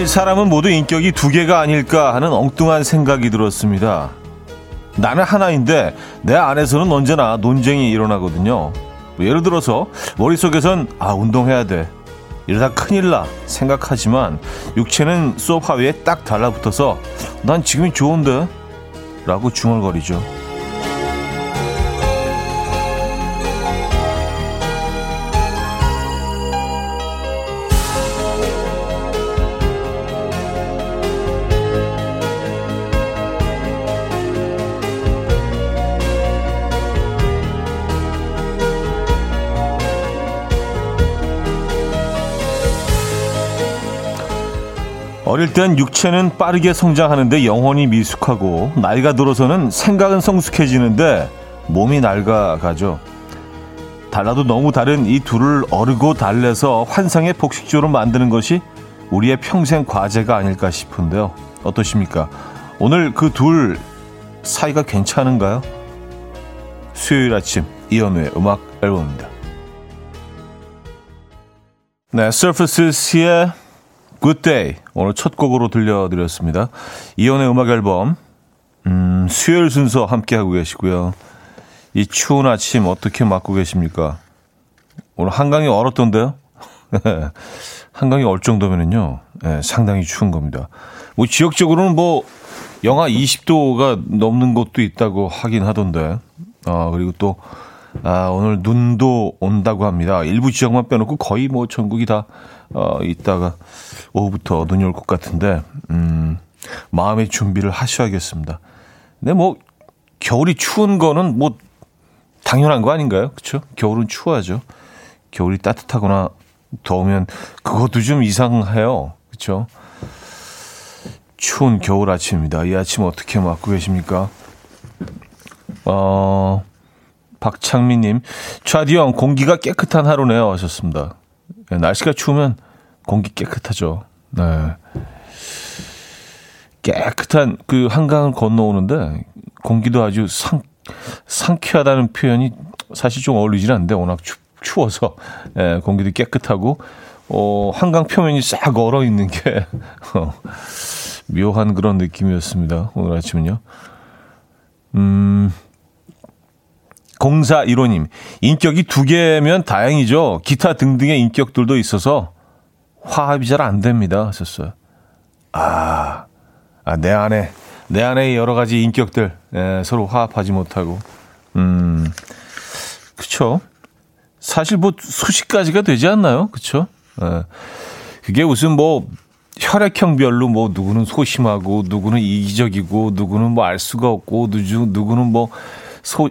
사실 사람은 모두 인격이 두 개가 아닐까 하는 엉뚱한 생각이 들었습니다. 나는 하나인데 내 안에서는 언제나 논쟁이 일어나거든요. 뭐 예를 들어서 머릿속에선 아 운동해야 돼. 이러다 큰일 나 생각하지만 육체는 소파 위에 딱 달라붙어서 난 지금이 좋은데 라고 중얼거리죠. 어릴 땐 육체는 빠르게 성장하는데 영혼이 미숙하고 나이가 들어서는 생각은 성숙해지는데 몸이 낡아가죠. 달라도 너무 다른 이 둘을 어르고 달래서 환상의 복식조로 만드는 것이 우리의 평생 과제가 아닐까 싶은데요. 어떠십니까? 오늘 그 둘 사이가 괜찮은가요? 수요일 아침 이연우의 음악 앨범입니다. 네, Surfaces의 Good Day 오늘 첫 곡으로 들려드렸습니다. 이연의 음악 앨범 음, 수요일 순서 함께 하고 계시고요. 이 추운 아침 어떻게 맞고 계십니까? 오늘 한강이 얼었던데요? 한강이 얼 정도면은요, 네, 상당히 추운 겁니다. 뭐 지역적으로는 뭐 영하 20도가 넘는 곳도 있다고 하긴 하던데, 아 그리고 또 아, 오늘 눈도 온다고 합니다. 일부 지역만 빼놓고 거의 뭐 전국이 다 어, 있다가 오후부터 눈이 올 것 같은데, 음, 마음의 준비를 하셔야겠습니다. 근데 뭐, 겨울이 추운 거는 뭐, 당연한 거 아닌가요? 그쵸? 겨울은 추워야죠. 겨울이 따뜻하거나 더우면 그것도 좀 이상해요. 그쵸? 추운 겨울 아침입니다. 이 아침 어떻게 맞고 계십니까? 어, 박창민님, 차디형 공기가 깨끗한 하루네요. 하셨습니다. 네, 날씨가 추우면 공기 깨끗하죠. 네. 깨끗한 그 한강을 건너오는데 공기도 아주 상, 상쾌하다는 표현이 사실 좀 어울리진 않는데 워낙 추, 추워서 예, 공기도 깨끗하고 어, 한강 표면이 싹 얼어 있는 게 어, 묘한 그런 느낌이었습니다. 오늘 아침은요. 음. 공사 1호님, 인격이 두 개면 다행이죠. 기타 등등의 인격들도 있어서 화합이 잘 안 됩니다. 하셨어요. 아, 아, 내 안에, 내 안에 여러 가지 인격들, 예, 서로 화합하지 못하고. 음, 그쵸. 사실 뭐 수십 가지가 되지 않나요? 그쵸. 예. 그게 무슨 뭐, 혈액형별로 뭐 누구는 소심하고 누구는 이기적이고 누구는 뭐 알 수가 없고 누구는 뭐 소,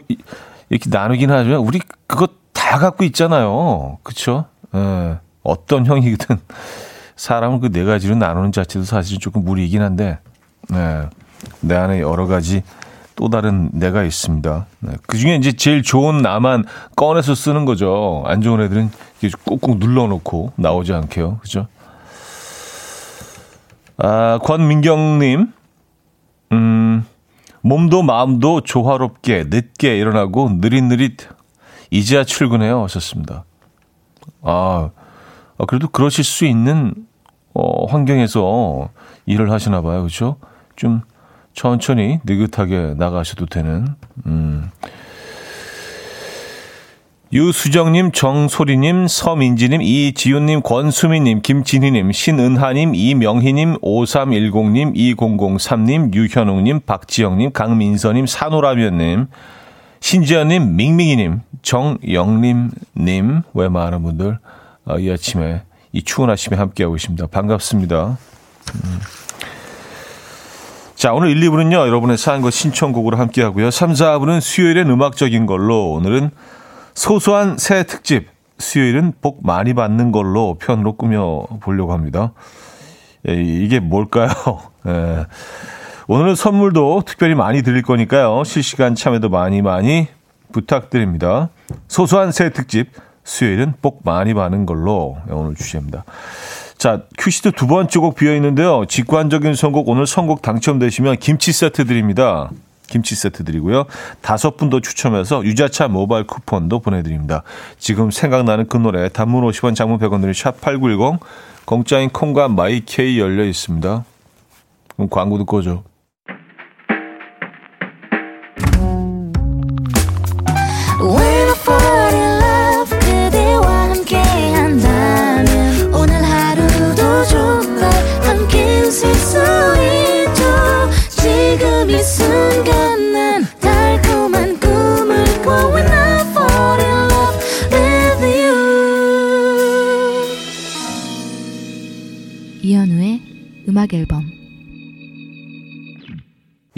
이렇게 나누긴 하지만 우리 그거 다 갖고 있잖아요. 그쵸? 예. 어떤 형이든 사람을 그 네 가지로 나누는 자체도 사실은 조금 무리이긴 한데, 네. 내 안에 여러 가지 또 다른 내가 있습니다. 네. 그 중에 이제 제일 좋은 나만 꺼내서 쓰는 거죠. 안 좋은 애들은 꾹꾹 눌러놓고 나오지 않게요. 그죠? 아, 권민경님, 음, 몸도 마음도 조화롭게 늦게 일어나고 느릿느릿 이제야 출근해요. 하셨습니다. 아, 아, 그래도 그러실 수 있는 어, 환경에서 일을 하시나 봐요. 그렇죠? 좀 천천히 느긋하게 나가셔도 되는 음. 유수정님, 정소리님, 서민지님, 이지윤님, 권수미님, 김진희님, 신은하님, 이명희님, 5310님, 2003님, 유현웅님, 박지영님, 강민서님, 산호라면님, 신지연님, 밍밍이님, 정영림님, 왜 많은 분들 어, 이 아침에 이 추운 아침에 함께하고 있습니다. 반갑습니다. 음. 자, 오늘 1, 2부는요, 여러분의 사연과 신청곡으로 함께 하고요. 3, 4부는 수요일엔 음악적인 걸로, 오늘은 소소한 새 특집, 수요일은 복 많이 받는 걸로 편으로 꾸며보려고 합니다. 예, 이게 뭘까요? 예. 오늘은 선물도 특별히 많이 드릴 거니까요. 실시간 참여도 많이 많이 부탁드립니다. 소소한 새 특집, 수요일은 복 많이 받는 걸로 오늘 주제입니다. 자, 큐시트 두 번째 곡 비어 있는데요. 직관적인 선곡 오늘 선곡 당첨되시면 김치 세트 드립니다. 김치 세트 드리고요. 다섯 분 더 추첨해서 유자차 모바일 쿠폰도 보내드립니다. 지금 생각나는 그 노래 단문 50원 장문 100원 드린 샵8910 공짜인 콩과 마이케이 열려 있습니다. 그럼 광고 듣고 오죠.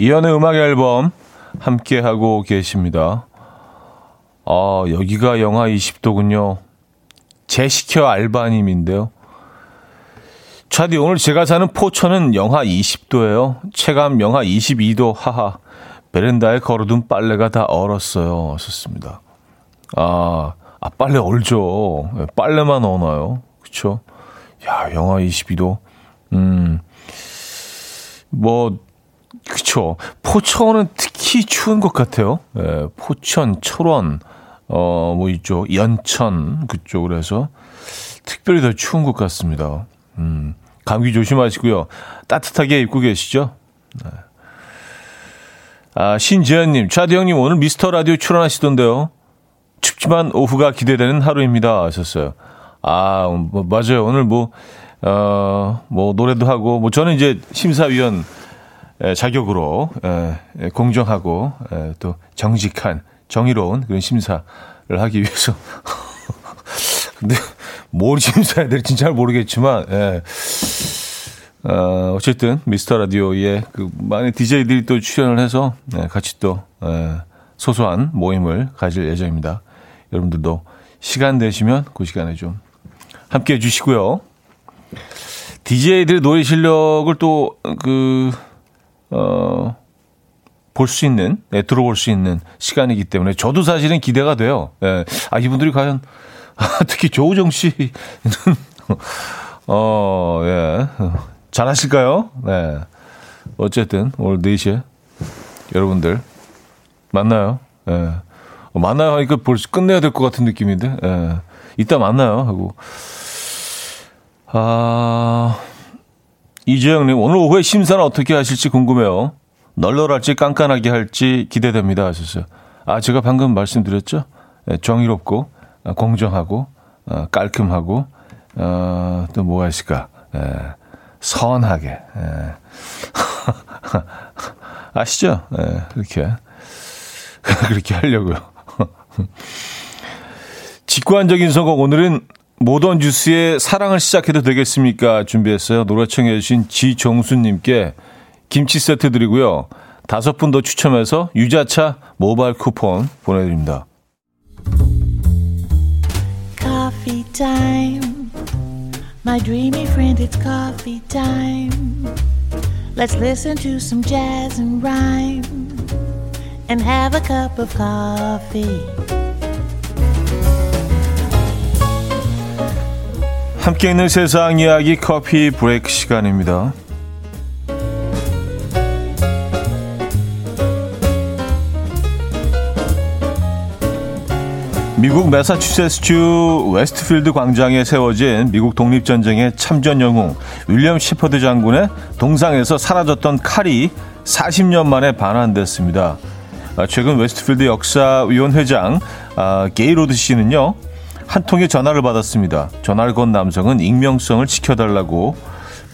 이연의 음악 앨범 함께 하고 계십니다. 아, 여기가 영하 20도군요. 제시켜 알바님인데요. 차디 오늘 제가 사는 포천은 영하 20도예요. 체감 영하 22도. 하하. 베란다에 걸어둔 빨래가 다 얼었어요. 썼습니다. 아, 아 빨래 얼죠. 빨래만 얼나요. 그쵸? 야, 영하 22도. 음. 뭐 그쵸. 포천은 특히 추운 것 같아요. 예, 포천, 철원, 어, 뭐 있죠. 연천 그쪽으로 해서 특별히 더 추운 것 같습니다. 음, 감기 조심하시고요. 따뜻하게 입고 계시죠? 네. 아, 신재현님, 차디 형님 오늘 미스터 라디오 출연하시던데요. 춥지만 오후가 기대되는 하루입니다. 하셨어요. 아, 뭐, 맞아요. 오늘 뭐, 어, 뭐, 노래도 하고, 뭐, 저는 이제 심사위원 자격으로, 에, 공정하고, 에, 또 정직한, 정의로운 그런 심사를 하기 위해서. 근데, 뭘 심사해야 될지 잘 모르겠지만, 에, 어, 어쨌든, 미스터 라디오에 그, 많은 DJ들이 또 출연을 해서, 에, 같이 또, 에, 소소한 모임을 가질 예정입니다. 여러분들도 시간 되시면 그 시간에 좀 함께 해 주시고요. DJ들의 노래 실력을 또, 그, 어, 볼 수 있는, 네, 들어볼 수 있는 시간이기 때문에 저도 사실은 기대가 돼요. 예. 아, 이분들이 과연, 아, 특히 조우정 씨는, 어, 예. 잘하실까요? 네. 어쨌든, 오늘 4시에 여러분들 만나요. 예. 어, 만나요 하니까 벌써 끝내야 될 것 같은 느낌인데, 예. 이따 만나요 하고. 아, 이재영님, 오늘 오후에 심사는 어떻게 하실지 궁금해요. 널널할지 깐깐하게 할지 기대됩니다. 하셨어요. 아, 제가 방금 말씀드렸죠? 네, 정의롭고, 아, 공정하고, 어, 깔끔하고, 어, 또 뭐가 있을까? 예, 선하게. 예. 아시죠? 예, 그렇게. 그렇게 하려고요. 직관적인 선곡 오늘은 모던 주스의 사랑을 시작해도 되겠습니까? 준비했어요. 노래 청해 주신 지정수님께 김치 세트 드리고요. 다섯 분 더 추첨해서 유자차 모바일 쿠폰 보내드립니다. Coffee time. My dreamy friend, it's coffee time. Let's listen to some jazz and rhyme and have a cup of coffee. 함께 있는 세상 이야기 커피 브레이크 시간입니다. 미국 매사추세츠주 웨스트필드 광장에 세워진 미국 독립전쟁의 참전 영웅 윌리엄 셰퍼드 장군의 동상에서 사라졌던 칼이 40년 만에 반환됐습니다. 아, 최근 웨스트필드 역사위원회장 아, 게이로드 씨는요. 한 통의 전화를 받았습니다. 전화를 건 남성은 익명성을 지켜달라고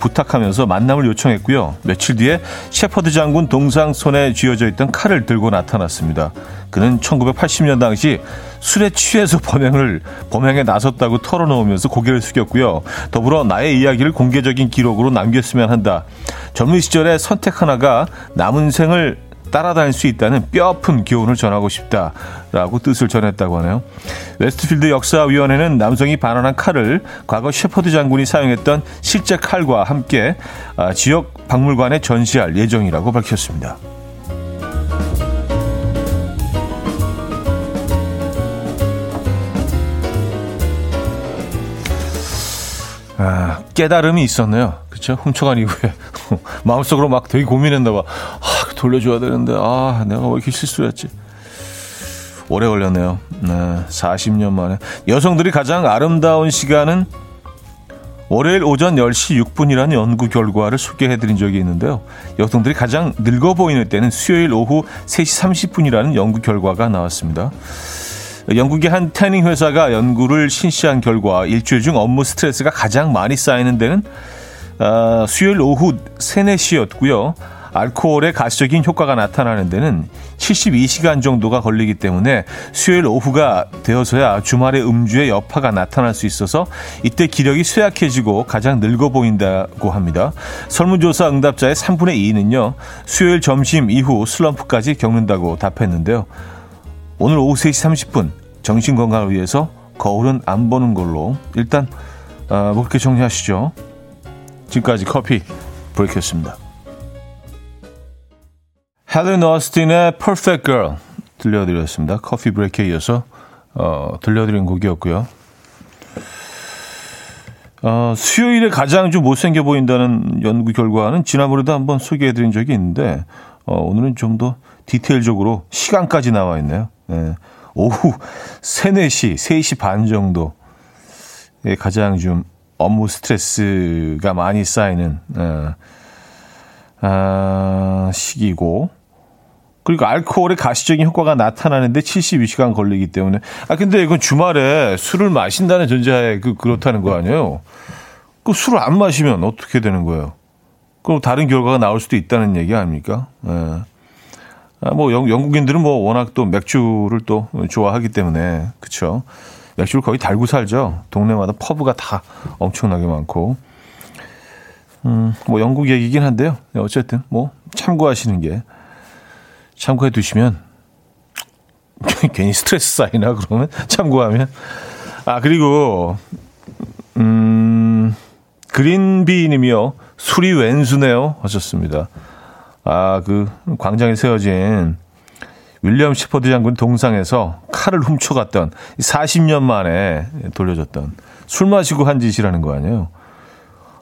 부탁하면서 만남을 요청했고요. 며칠 뒤에 셰퍼드 장군 동상 손에 쥐어져 있던 칼을 들고 나타났습니다. 그는 1980년 당시 술에 취해서 범행을 범행에 나섰다고 털어놓으면서 고개를 숙였고요. 더불어 나의 이야기를 공개적인 기록으로 남겼으면 한다. 젊은 시절의 선택 하나가 남은 생을 따라다닐 수 있다는 뼈아픈 교훈을 전하고 싶다라고 뜻을 전했다고 하네요. 웨스트필드 역사위원회는 남성이 반환한 칼을 과거 셰퍼드 장군이 사용했던 실제 칼과 함께 아, 지역 박물관에 전시할 예정이라고 밝혔습니다. 아, 깨달음이 있었네요. 그쵸? 훔쳐간 이후에. 마음속으로 막 되게 고민했나 봐. 아, 돌려줘야 되는데, 아, 내가 왜 이렇게 실수를 했지? 오래 걸렸네요. 네, 40년 만에. 여성들이 가장 아름다운 시간은 월요일 오전 10시 6분이라는 연구 결과를 소개해드린 적이 있는데요. 여성들이 가장 늙어 보이는 때는 수요일 오후 3시 30분이라는 연구 결과가 나왔습니다. 영국의 한 태닝 회사가 연구를 실시한 결과 일주일 중 업무 스트레스가 가장 많이 쌓이는 데는 어, 수요일 오후 3, 4시였고요. 알코올의 가시적인 효과가 나타나는 데는 72시간 정도가 걸리기 때문에 수요일 오후가 되어서야 주말에 음주의 여파가 나타날 수 있어서 이때 기력이 쇠약해지고 가장 늙어 보인다고 합니다. 설문조사 응답자의 3분의 2는요, 수요일 점심 이후 슬럼프까지 겪는다고 답했는데요. 오늘 오후 3시 30분 정신 건강을 위해서 거울은 안 보는 걸로 일단 어, 뭐 그렇게 정리하시죠. 지금까지 커피 브레이크였습니다. 헬렌 어스틴의 Perfect Girl 들려드렸습니다. 커피 브레이크에 이어서 어, 들려드린 곡이었고요. 어, 수요일에 가장 좀 못생겨 보인다는 연구 결과는 지난번에도 한번 소개해드린 적이 있는데 어, 오늘은 좀 더 디테일적으로 시간까지 나와 있네요. 네. 오후 3, 4시, 3시 반 정도에 가장 좀 업무 스트레스가 많이 쌓이는 어, 아, 시기고 그리고 알코올의 가시적인 효과가 나타나는데 72시간 걸리기 때문에 아 근데 이건 주말에 술을 마신다는 전제하에 그 그렇다는 거 아니에요? 그 술을 안 마시면 어떻게 되는 거예요? 그럼 다른 결과가 나올 수도 있다는 얘기 아닙니까? 예. 아, 뭐 영, 영국인들은 뭐 워낙 또 맥주를 또 좋아하기 때문에 그쵸 맥주를 거의 달고 살죠. 동네마다 퍼브가 다 엄청나게 많고. 음, 뭐 영국 얘기긴 한데요. 어쨌든 뭐 참고하시는 게 참고해 두시면 괜히 스트레스 쌓이나 그러면 참고하면 아 그리고 음 그린비님이요 술이 왼수네요 하셨습니다. 아, 그 광장에 세워진 윌리엄 시퍼드 장군 동상에서 칼을 훔쳐갔던 40년 만에 돌려줬던 술 마시고 한 짓이라는 거 아니에요.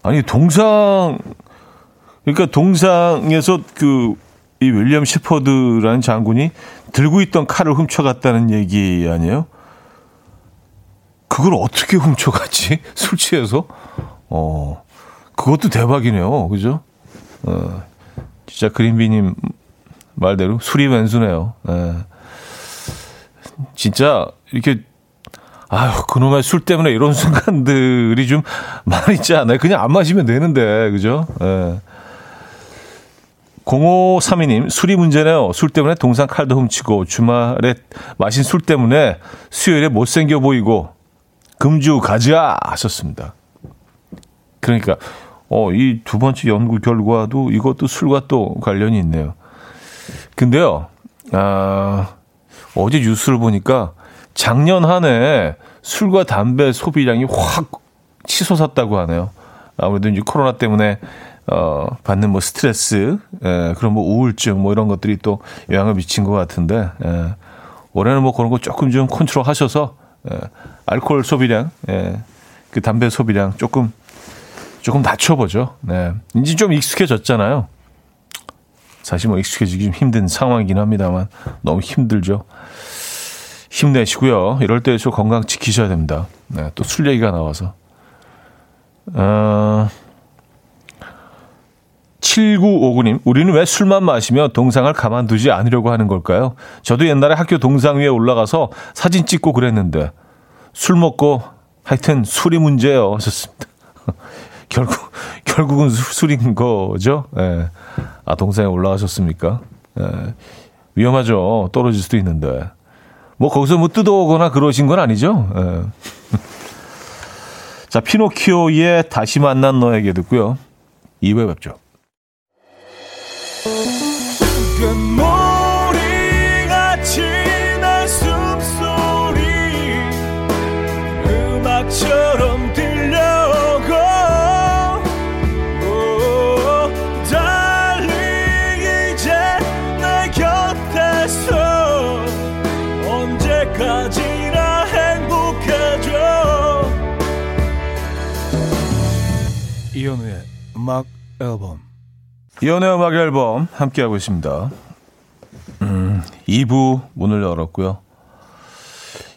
아니 동상 그러니까 동상에서 그 이 윌리엄 시퍼드라는 장군이 들고 있던 칼을 훔쳐갔다는 얘기 아니에요? 그걸 어떻게 훔쳐갔지? 술 취해서? 어, 그것도 대박이네요. 그죠? 어, 진짜 그린비님 말대로 술이 왼수네요. 네. 진짜 이렇게 아유 그놈의 술 때문에 이런 순간들이 좀 많이 있지 않아요? 그냥 안 마시면 되는데 그죠? 네. 0532님, 술이 문제네요. 술 때문에 동상 칼도 훔치고, 주말에 마신 술 때문에 수요일에 못생겨 보이고, 금주 가자! 하셨습니다. 그러니까, 어, 이 두 번째 연구 결과도 이것도 술과 또 관련이 있네요. 근데요, 아, 어제 뉴스를 보니까 작년 한 해 술과 담배 소비량이 확 치솟았다고 하네요. 아무래도 이제 코로나 때문에 어, 받는 뭐 스트레스, 에, 예, 그런 뭐 우울증 뭐 이런 것들이 또 영향을 미친 것 같은데, 에, 예, 올해는 뭐 그런 거 조금 좀 컨트롤 하셔서, 에, 예, 알코올 소비량, 에, 그 담배 소비량 조금 조금 낮춰보죠. 네. 이제 좀 익숙해졌잖아요. 사실 뭐 익숙해지기 좀 힘든 상황이긴 합니다만 너무 힘들죠. 힘내시고요. 이럴 때 저 건강 지키셔야 됩니다. 네, 또 술 얘기가 나와서. 어, 7959님, 우리는 왜 술만 마시며 동상을 가만두지 않으려고 하는 걸까요? 저도 옛날에 학교 동상 위에 올라가서 사진 찍고 그랬는데, 술 먹고 하여튼 술이 문제예요. 하셨습니다. 결국 결국은 술인 거죠. 예. 아 동생에 올라가셨습니까? 예. 위험하죠. 떨어질 수도 있는데. 뭐 거기서 뭐 뜯어오거나 그러신 건 아니죠. 예. 자 피노키오의 다시 만난 너에게 듣고요. 2부에 뵙죠. 이현우의 음악 앨범 이연의 음악 앨범 함께하고 있습니다. 음, 2부 문을 열었고요.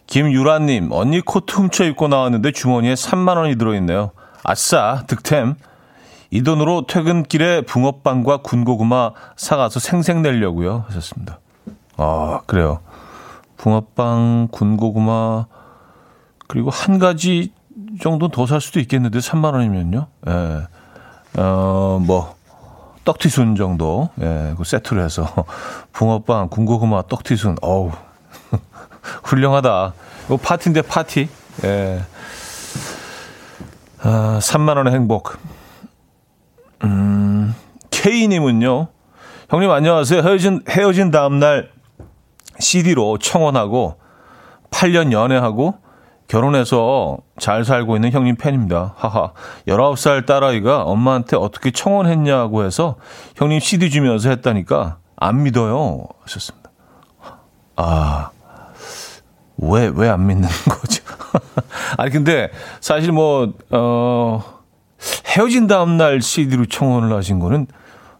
김유라님, 언니 코트 훔쳐 입고 나왔는데 주머니에 3만원이 들어있네요. 아싸, 득템. 이 돈으로 퇴근길에 붕어빵과 군고구마 사가서 생색 내려고요. 하셨습니다. 아, 그래요. 붕어빵, 군고구마, 그리고 한 가지 정도 더 살 수도 있겠는데, 3만 원이면요. 예. 어, 뭐, 떡튀순 정도, 예, 그 세트로 해서. 붕어빵, 군고구마, 떡튀순, 어우. 훌륭하다. 이거 파티인데, 파티. 예. 아, 3만 원의 행복. 음, K님은요, 형님 안녕하세요. 헤어진, 헤어진 다음 날 CD로 청혼하고 8년 연애하고 결혼해서 잘 살고 있는 형님 팬입니다. 하하. 19살 딸아이가 엄마한테 어떻게 청혼했냐고 해서 형님 CD 주면서 했다니까 안 믿어요. 하셨습니다. 아, 왜, 왜 안 믿는 거죠? 아니, 근데 사실 뭐, 어, 헤어진 다음날 CD로 청혼을 하신 거는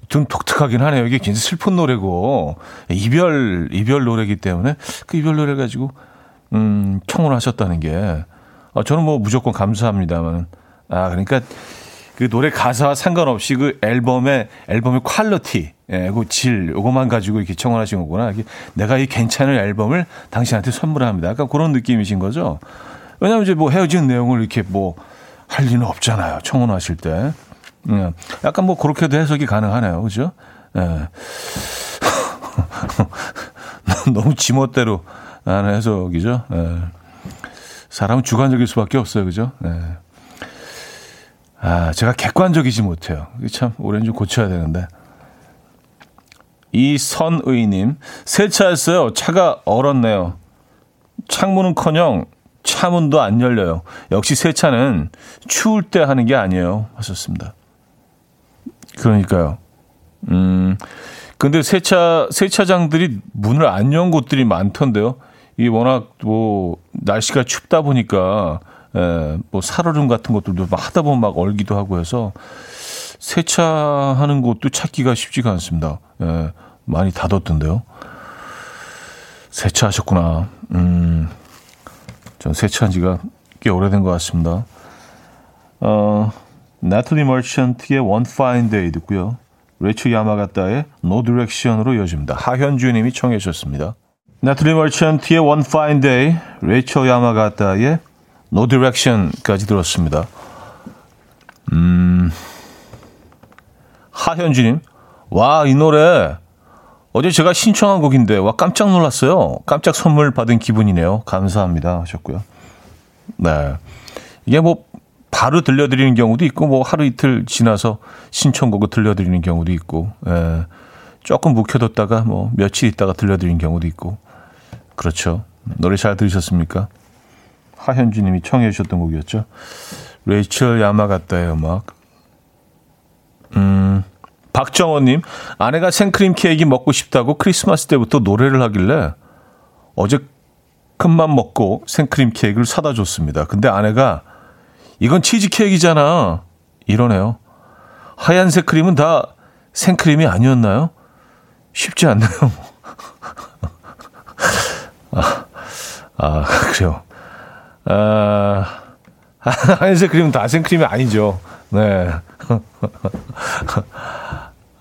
좀 독특하긴 하네요. 이게 굉장히 슬픈 노래고, 이별, 이별 노래기 때문에 그 이별 노래 가지고 음, 청혼을 하셨다는 게, 어, 저는 뭐 무조건 감사합니다만, 아, 그러니까 그 노래 가사와 상관없이 그 앨범의, 앨범의 퀄리티, 예, 그 질, 요거만 가지고 이렇게 청혼하신 거구나. 이게 내가 이 괜찮은 앨범을 당신한테 선물합니다. 약간 그런 느낌이신 거죠. 왜냐하면 이제 뭐 헤어진 내용을 이렇게 뭐 할 리는 없잖아요. 청혼하실 때. 음, 약간 뭐 그렇게도 해석이 가능하네요. 그죠? 예. 너무 지멋대로 하는 해석이죠. 예. 사람은 주관적일 수밖에 없어요. 그죠? 예. 아, 제가 객관적이지 못해요. 참, 올해는 좀 고쳐야 되는데. 이선의님, 세차했어요. 차가 얼었네요. 창문은 커녕 차문도 안 열려요. 역시 세차는 추울 때 하는 게 아니에요. 하셨습니다. 그러니까요. 음, 근데 세차, 세차장들이 문을 안 연 곳들이 많던데요. 이 워낙 뭐 날씨가 춥다 보니까 에, 뭐 살얼음 같은 것들도 막 하다 보면 막 얼기도 하고 해서 세차하는 곳도 찾기가 쉽지가 않습니다. 에, 많이 닫았던데요. 세차하셨구나. 음, 전 세차한 지가 꽤 오래된 것 같습니다. 어, 나틀리 머천트의 One Fine Day 듣고요. 레이첼 야마가타의 No Direction으로 이어집니다. 하현주 님이 청해 주셨습니다. 나틀리 머천트의 One Fine Day, 레이첼 야마가타의 No Direction까지 들었습니다. 음, 하현주님, 와, 이 노래 어제 제가 신청한 곡인데, 와, 깜짝 놀랐어요. 깜짝 선물 받은 기분이네요. 감사합니다. 하셨고요. 네. 이게 뭐, 바로 들려드리는 경우도 있고, 뭐, 하루 이틀 지나서 신청곡을 들려드리는 경우도 있고, 예. 조금 묵혀뒀다가, 뭐, 며칠 있다가 들려드리는 경우도 있고, 그렇죠. 노래 잘 들으셨습니까? 하현주 님이 청해 주셨던 곡이었죠. 레이첼 야마가타의 음악. 음, 박정원 님, 아내가 생크림 케이크 먹고 싶다고 크리스마스 때부터 노래를 하길래 어제 큰맘 먹고 생크림 케이크를 사다 줬습니다. 근데 아내가 이건 치즈 케이크잖아. 이러네요. 하얀색 크림은 다 생크림이 아니었나요? 쉽지 않네요. 아, 아, 그래요. 아, 하얀색 크림은 다 생크림이 아니죠. 네.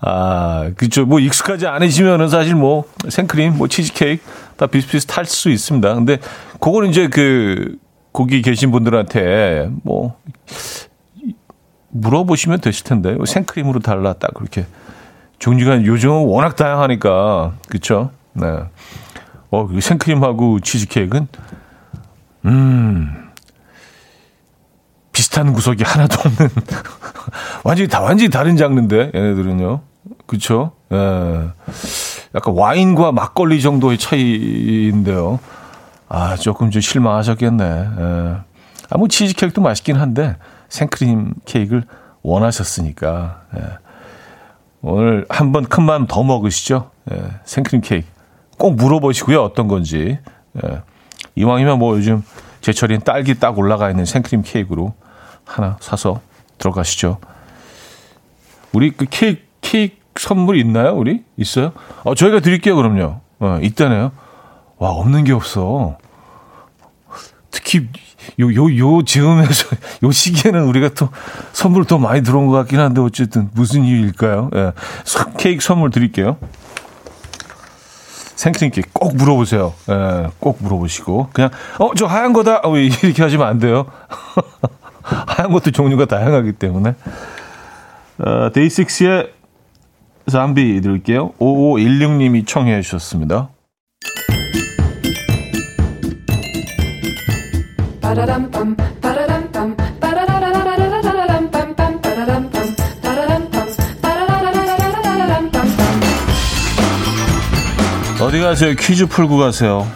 아, 그쵸. 뭐 익숙하지 않으시면은 사실 뭐 생크림, 뭐 치즈케이크 다 비슷비슷할 수 있습니다. 근데 그거는 이제 그 거기 계신 분들한테 뭐 물어보시면 되실 텐데 생크림으로 달라 딱 그렇게 종류가 요즘은 워낙 다양하니까 그쵸? 네. 어, 그 생크림하고 치즈케이크는 음 비슷한 구석이 하나도 없는 완전히 다 완전히 다른 장르인데 얘네들은요. 그렇죠? 예. 약간 와인과 막걸리 정도의 차이인데요. 아, 조금 좀 실망하셨겠네. 예. 아, 뭐 치즈케이크도 맛있긴 한데 생크림 케이크를 원하셨으니까. 예. 오늘 한 번큰 마음 더 먹으시죠. 예. 생크림 케이크. 꼭 물어보시고요. 어떤 건지. 예. 이왕이면 뭐 요즘 제철인 딸기 딱 올라가 있는 생크림 케이크로 하나 사서 들어가시죠. 우리 그 케이크, 케이크 선물 있나요? 우리? 있어요? 어, 저희가 드릴게요, 그럼요. 어, 있다네요. 와, 없는 게 없어. 특히 요, 요, 요 즈음에서, 요 시기에는 우리가 또 선물 더 많이 들어온 것 같긴 한데, 어쨌든 무슨 이유일까요? 예. 케이크 선물 드릴게요. 생크림께 꼭 물어보세요. 예, 꼭 물어보시고. 그냥, 어, 저 하얀 거다! 어, 이렇게 하시면 안 돼요. 하얀 것도 종류가 다양하기 때문에. 어, 데이식스의 잠비 들을게요. 5516님이 청해 주셨습니다. 어디 가세요? 퀴즈 풀고 가세요.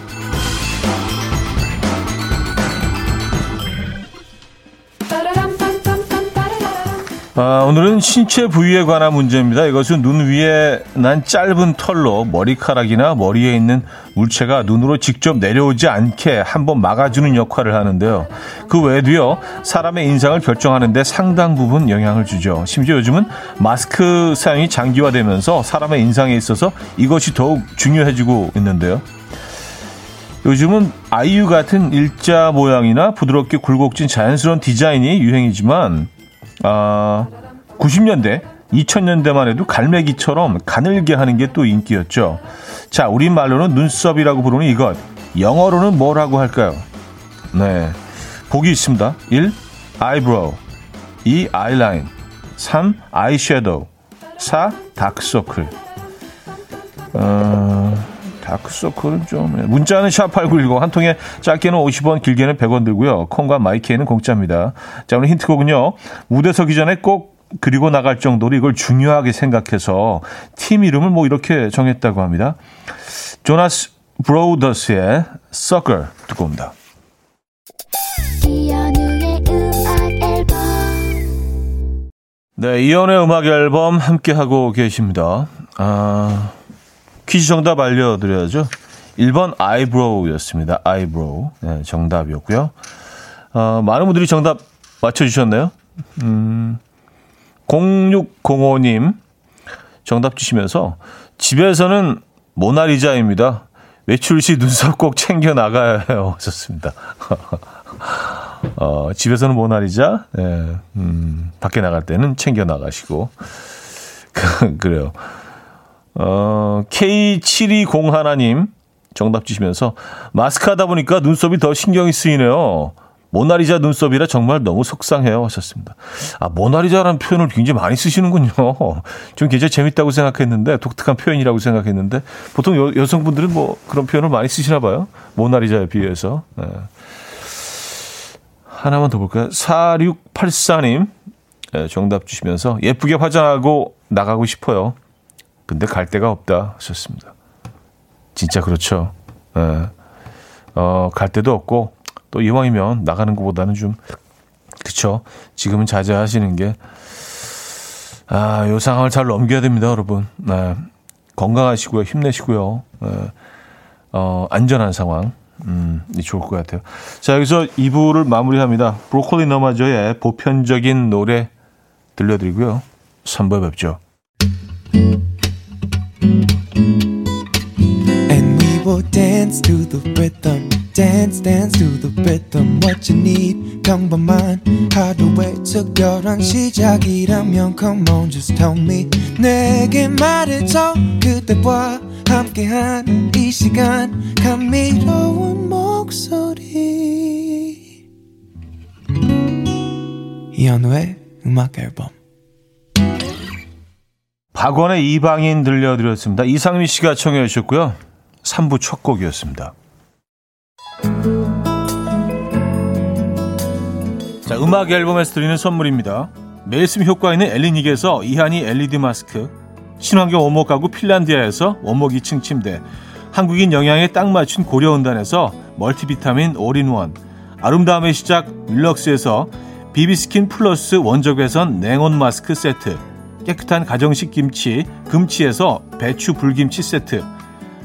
아, 오늘은 신체 부위에 관한 문제입니다. 이것은 눈 위에 난 짧은 털로 머리카락이나 머리에 있는 물체가 눈으로 직접 내려오지 않게 한번 막아주는 역할을 하는데요. 그 외에도요, 사람의 인상을 결정하는데 상당 부분 영향을 주죠. 심지어 요즘은 마스크 사용이 장기화되면서 사람의 인상에 있어서 이것이 더욱 중요해지고 있는데요. 요즘은 아이유 같은 일자 모양이나 부드럽게 굴곡진 자연스러운 디자인이 유행이지만 아, 90년대, 2000년대만 해도 갈매기처럼 가늘게 하는 게 또 인기였죠. 자, 우리말로는 눈썹이라고 부르는 이것. 영어로는 뭐라고 할까요? 네. 보기 있습니다. 1. 아이브로우 2. 아이라인 3. 아이섀도우 4. 다크서클 어... 다크서클은 좀 예. 문자는 샵8910 한 통에 짧게는 50원 길게는 100원 들고요. 콩과 my K는 공짜입니다. 자 오늘 힌트곡은요. 무대 서기 전에 꼭 그리고 나갈 정도로 이걸 중요하게 생각해서 팀 이름을 뭐 이렇게 정했다고 합니다. Jonas Brothers의 Sucker 듣고 옵니다. 네, 이현우의 음악 앨범 함께하고 계십니다. 아... 퀴즈 정답 알려드려야죠. 1번 아이브로우였습니다. 아이브로우. 네, 정답이었고요. 어, 많은 분들이 정답 맞춰주셨네요. 음, 0605님 정답 주시면서 집에서는 모나리자입니다. 외출 시 눈썹 꼭 챙겨 나가야 해요. 좋습니다. 어, 집에서는 모나리자, 예, 음, 밖에 나갈 때는 챙겨 나가시고. 그래요. 어, K7201님 정답 주시면서 마스크 하다 보니까 눈썹이 더 신경이 쓰이네요. 모나리자 눈썹이라 정말 너무 속상해요 하셨습니다. 아, 모나리자라는 표현을 굉장히 많이 쓰시는군요. 좀 굉장히 재밌다고 생각했는데 독특한 표현이라고 생각했는데 보통 여, 여성분들은 뭐 그런 표현을 많이 쓰시나 봐요. 모나리자에 비해서. 네. 하나만 더 볼까요? 4684님 네, 정답 주시면서 예쁘게 화장하고 나가고 싶어요. 근데 갈 데가 없다 하셨습니다. 진짜 그렇죠. 예. 어, 갈 데도 없고 또 이왕이면 나가는 것보다는 좀 그쵸. 지금은 자제하시는 게 아, 요 상황을 잘 넘겨야 됩니다, 여러분. 네. 건강하시고요, 힘내시고요. 네. 어, 안전한 상황. 음, 좋을 것 같아요. 자, 여기서 2부를 마무리합니다. 브로콜리 너마저의 보편적인 노래 들려드리고요. 3부에 뵙죠. Dance to the rhythm. Dance, dance to the rhythm. What you need, 평범한 하루의 특별한 시작이라면 Come on, just tell me. 내게 말해줘. 그대와 함께한 이 시간. 감미로운 목소리. 이현우의 음악 앨범. 박원의 이방인 들려드렸습니다. 이상민 씨가 청해 주셨고요. 3부 첫 곡이었습니다. 자, 음악 앨범에서 드리는 선물입니다. 매일 쓰 효과 있는 엘리닉에서 이하니 LED 마스크, 친환경 원목 가구 핀란디아에서 원목 2층 침대, 한국인 영양에 딱 맞춘 고려은단에서 멀티비타민 올인원, 아름다움의 시작 윌럭스에서 비비스킨 플러스 원적외선 냉온 마스크 세트, 깨끗한 가정식 김치 금치에서 배추 불김치 세트,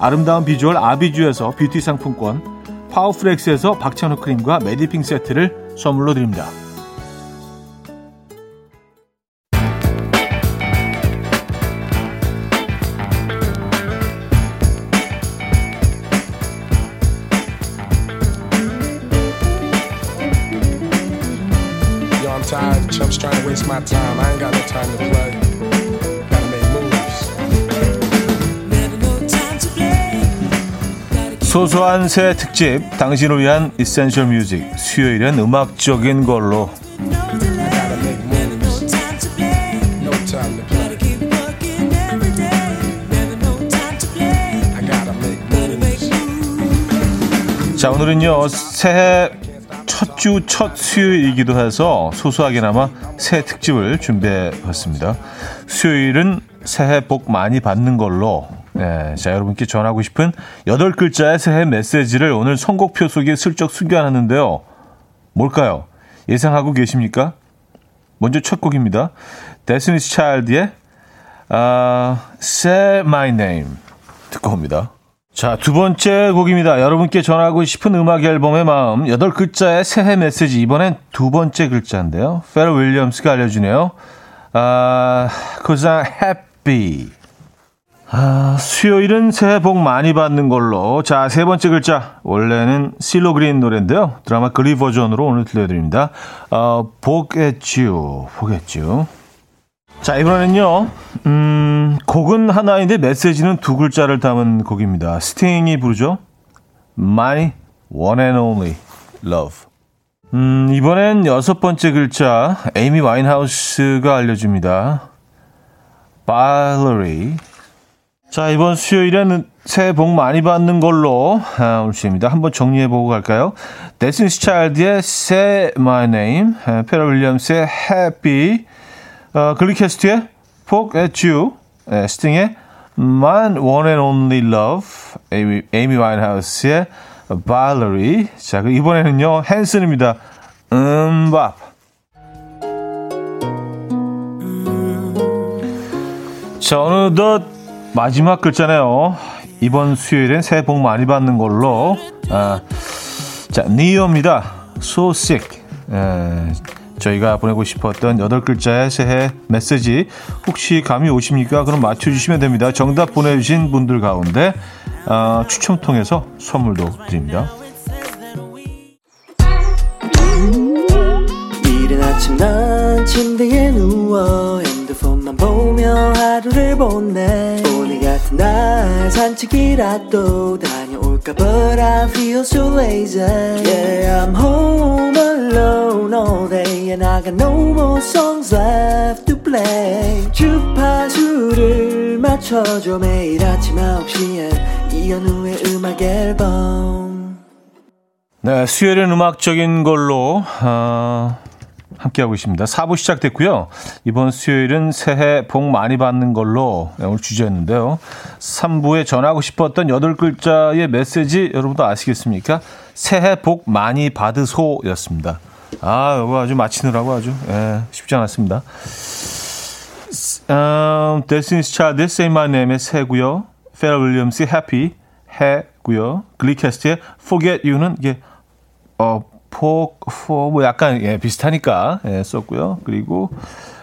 아름다운 비주얼 아비주에서 뷰티 상품권 파워프렉스에서 박찬호 크림과 메디핑 세트를 선물로 드립니다. 소소한 새 특집 당신을 위한 이센셜 뮤직 수요일엔 음악적인 걸로 자 오늘은요 새해 첫 주 첫 수요일이기도 해서 소소하게나마 새 특집을 준비해봤습니다. 수요일은 새해 복 많이 받는 걸로 네, 자 여러분께 전하고 싶은 여덟 글자의 새해 메시지를 오늘 선곡표 속에 슬쩍 숨겨놨는데요. 뭘까요? 예상하고 계십니까? 먼저 첫 곡입니다. 데스니스 차일드의 아, Say My Name 듣고 옵니다. 자, 두 번째 곡입니다. 여러분께 전하고 싶은 음악 앨범의 마음. 여덟 글자의 새해 메시지. 이번엔 두 번째 글자인데요. 페러 윌리엄스가 알려주네요. 아, cause I'm happy. 아, 수요일은 새해 복 많이 받는 걸로. 자, 세 번째 글자. 원래는 실로 그린 노래인데요. 드라마 그리 버전으로 오늘 들려드립니다. 어, 보겠쥬. 보겠쥬. 자, 이번에는요, 음, 곡은 하나인데 메시지는 두 글자를 담은 곡입니다. 스팅이 부르죠. My One and Only Love. 음, 이번엔 여섯 번째 글자, 에이미 와인하우스가 알려줍니다. Valerie. 자, 이번 수요일에는 새해 복 많이 받는 걸로 아, 오늘 주입니다. 한번 정리해보고 갈까요? 데스티니스 차일드의 Say My Name, 퍼렐 윌리엄스의 Happy, 어, 글리 캐스트의 Forget You, 네, 스팅의 My One and Only Love, 에이미, 에이미 와인하우스의 Valerie. 자, 그 이번에는요, 헨슨입니다. 음밥. 자, 어느덧 마지막 글자네요. 이번 수요일엔 새해 복 많이 받는 걸로. 아, 자. So sick. 에, 저희가 보내고 싶었던 여덟 글자의 새해 메시지 혹시 감이 오십니까? 그럼 맞춰주시면 됩니다. 정답 보내주신 분들 가운데 어, 추첨 통해서 선물도 드립니다. 이른 아침 난 침대에 누워 핸드폰만 보며 하루를 보내 오늘 같은 날 산책이라도 다 볼까 But I feel so lazy Yeah I'm home alone all day And I got no more songs left to play 주파수를 맞춰줘 매일 아침 9시에 이현우의 음악 앨범 네 수요일은 음악적인 걸로 어, 함께하고 있습니다. 4부 시작됐고요. 이번 수요일은 새해 복 많이 받는 걸로 오늘 주제였는데요. 3부에 전하고 싶었던 8글자의 메시지 여러분도 아시겠습니까? 새해 복 많이 받으소였습니다. 아, 이거 아주 마치느라고 아주 예, 쉽지 않았습니다. 음, 데스니스 차드 Say My Name의 새고요. 페러 윌리엄스의 Happy 해고요. 글리캐스트의 Forget You는 이게 어 포, 포, 뭐 약간, 예, 비슷하니까, 예, 썼고요. 그리고,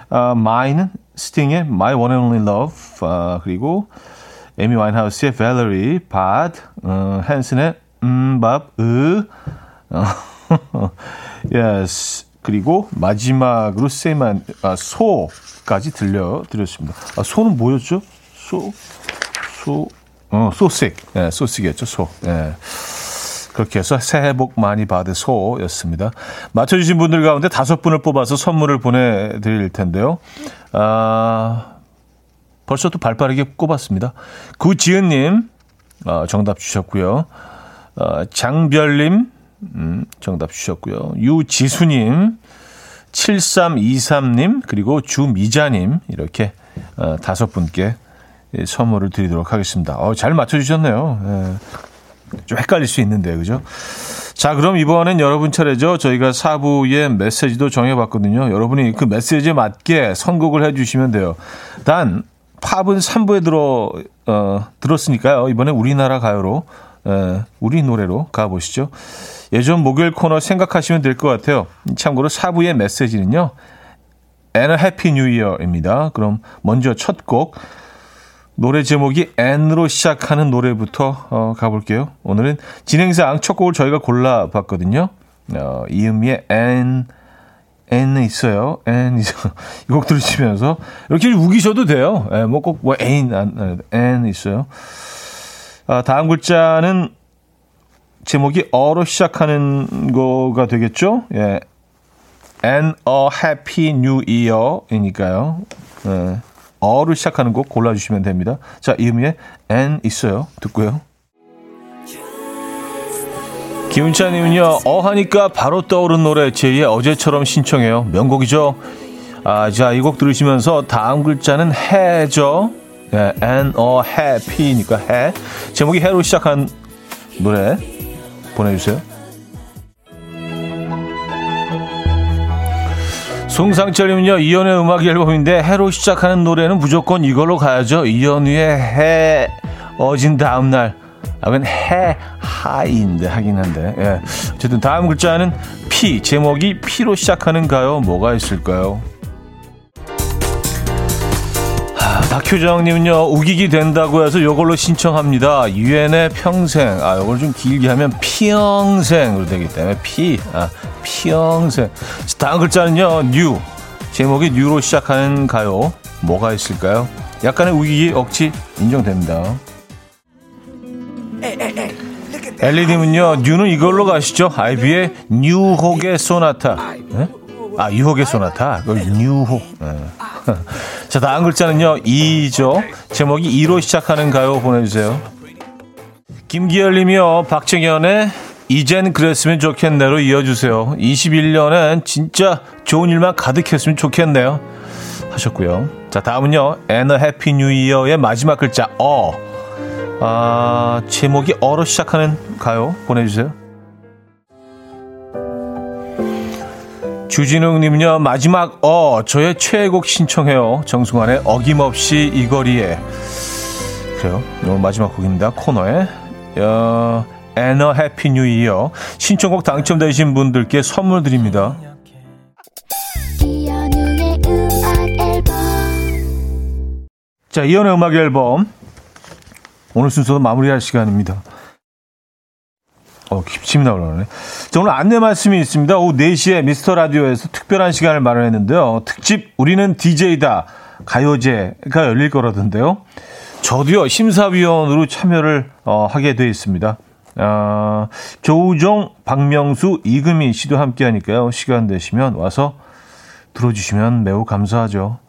아, 마이는 스팅의 My One and Only Love, 아, 그리고, 에미 와인하우스의 Valerie, Bad, 어, 헨슨의 음, 밥, 으, 어, yes, 그리고 마지막으로 세이만 아, 소까지 들려드렸습니다. 아, 소는 뭐였죠? 소, 소, 어, 소식. 예, 소식이었죠, 소. 예. 그렇게 해서 새해 복 많이 받으소였습니다. 맞춰주신 분들 가운데 다섯 분을 뽑아서 선물을 보내드릴 텐데요. 아, 벌써 또 발 빠르게 꼽았습니다. 구지은님, 어, 정답 주셨고요. 어, 장별님, 음, 정답 주셨고요. 유지수님, 7323님, 그리고 주미자님, 이렇게 어, 다섯 분께 선물을 드리도록 하겠습니다. 어, 잘 맞춰주셨네요. 예. 좀 헷갈릴 수 있는데, 그죠? 자, 그럼 이번엔 여러분 차례죠. 저희가 4부의 메시지도 정해봤거든요. 여러분이 그 메시지에 맞게 선곡을 해주시면 돼요. 단, 팝은 3부에 들어, 어, 들었으니까요. 이번에 우리나라 가요로, 에, 우리 노래로 가보시죠. 예전 목요일 코너 생각하시면 될 것 같아요. 참고로 4부의 메시지는요. And a New Year입니다. 그럼 먼저 첫 곡. 노래 제목이 N으로 시작하는 노래부터 어, 가볼게요. 오늘은 진행상 첫 곡을 저희가 골라봤거든요. 어, 이은미의 N, N 있어요. N. 이곡 들으시면서 이렇게 우기셔도 돼요. 예, 뭐꼭뭐 뭐 N, N 있어요. 아, 다음 글자는 제목이 어로 시작하는 거가 되겠죠? 예. And a happy new year이니까요. 예. 어로 시작하는 곡 골라주시면 됩니다. 자, 이음에 N 있어요. 듣고요. 김은찬님은요, 어 하니까 바로 떠오른 노래 제2의 어제처럼 신청해요. 명곡이죠. 아, 자, 이 곡 들으시면서 다음 글자는 해죠. 네, and a happy니까 해. 제목이 해로 시작한 노래 보내주세요. 송상철님은요, 이연의 음악 앨범인데 해로 시작하는 노래는 무조건 이걸로 가야죠. 이연우의 해 어진 다음날. 아, 그건 해 하인데 하긴 한데. 예. 어쨌든 다음 글자는 피. 제목이 피로 시작하는 가요? 뭐가 있을까요? 박효정님은요, 우기기 된다고 해서 이걸로 신청합니다. 유엔의 평생. 아, 이걸 좀 길게 하면 평생으로 되기 때문에 피, 아, 평생. 다음 글자는요, 뉴. 제목이 뉴로 시작하는 가요. 뭐가 있을까요? 약간의 우기기 억지 인정됩니다. 엘리님은요, 뉴는 이걸로 가시죠. 아이비의 뉴혹의 소나타. 네? 아, 유혹의 소나타. 뉴혹. 네. 자, 다음 글자는요, 이죠. 제목이 이로 시작하는 가요 보내주세요. 김기열 님이요, 박정현의 이젠 그랬으면 좋겠네로 이어주세요. 21년엔 진짜 좋은 일만 가득했으면 좋겠네요. 하셨고요. 자, 다음은요, a Happy New Year의 마지막 글자, 어. 아, 제목이 어로 시작하는 가요 보내주세요. 주진웅님은요 마지막 어 저의 최애곡 신청해요 정승환의 어김없이 이 거리에 그래요 오늘 마지막 곡입니다 코너에 어, A Happy New Year 신청곡 당첨되신 분들께 선물 드립니다 자 이연의 음악 앨범 오늘 순서도 마무리할 시간입니다 어, 기침이 나오려네. 자, 오늘 안내 말씀이 있습니다. 오후 4시에 미스터 라디오에서 특별한 시간을 마련했는데요. 특집 우리는 DJ다 가요제가 열릴 거라던데요. 저도요, 심사위원으로 참여를 어, 하게 되어 있습니다. 아, 조우종, 박명수, 이금희 씨도 함께 하니까요. 시간 되시면 와서 들어주시면 매우 감사하죠.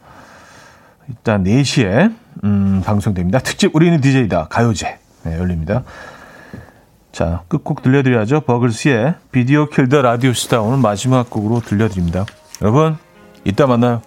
일단 4시에 음, 방송됩니다. 특집 우리는 DJ다 가요제 네, 열립니다. 자, 끝곡 들려드려야죠. 버글스의 비디오 킬더 라디오 스타 오늘 마지막 곡으로 들려드립니다. 여러분, 이따 만나요.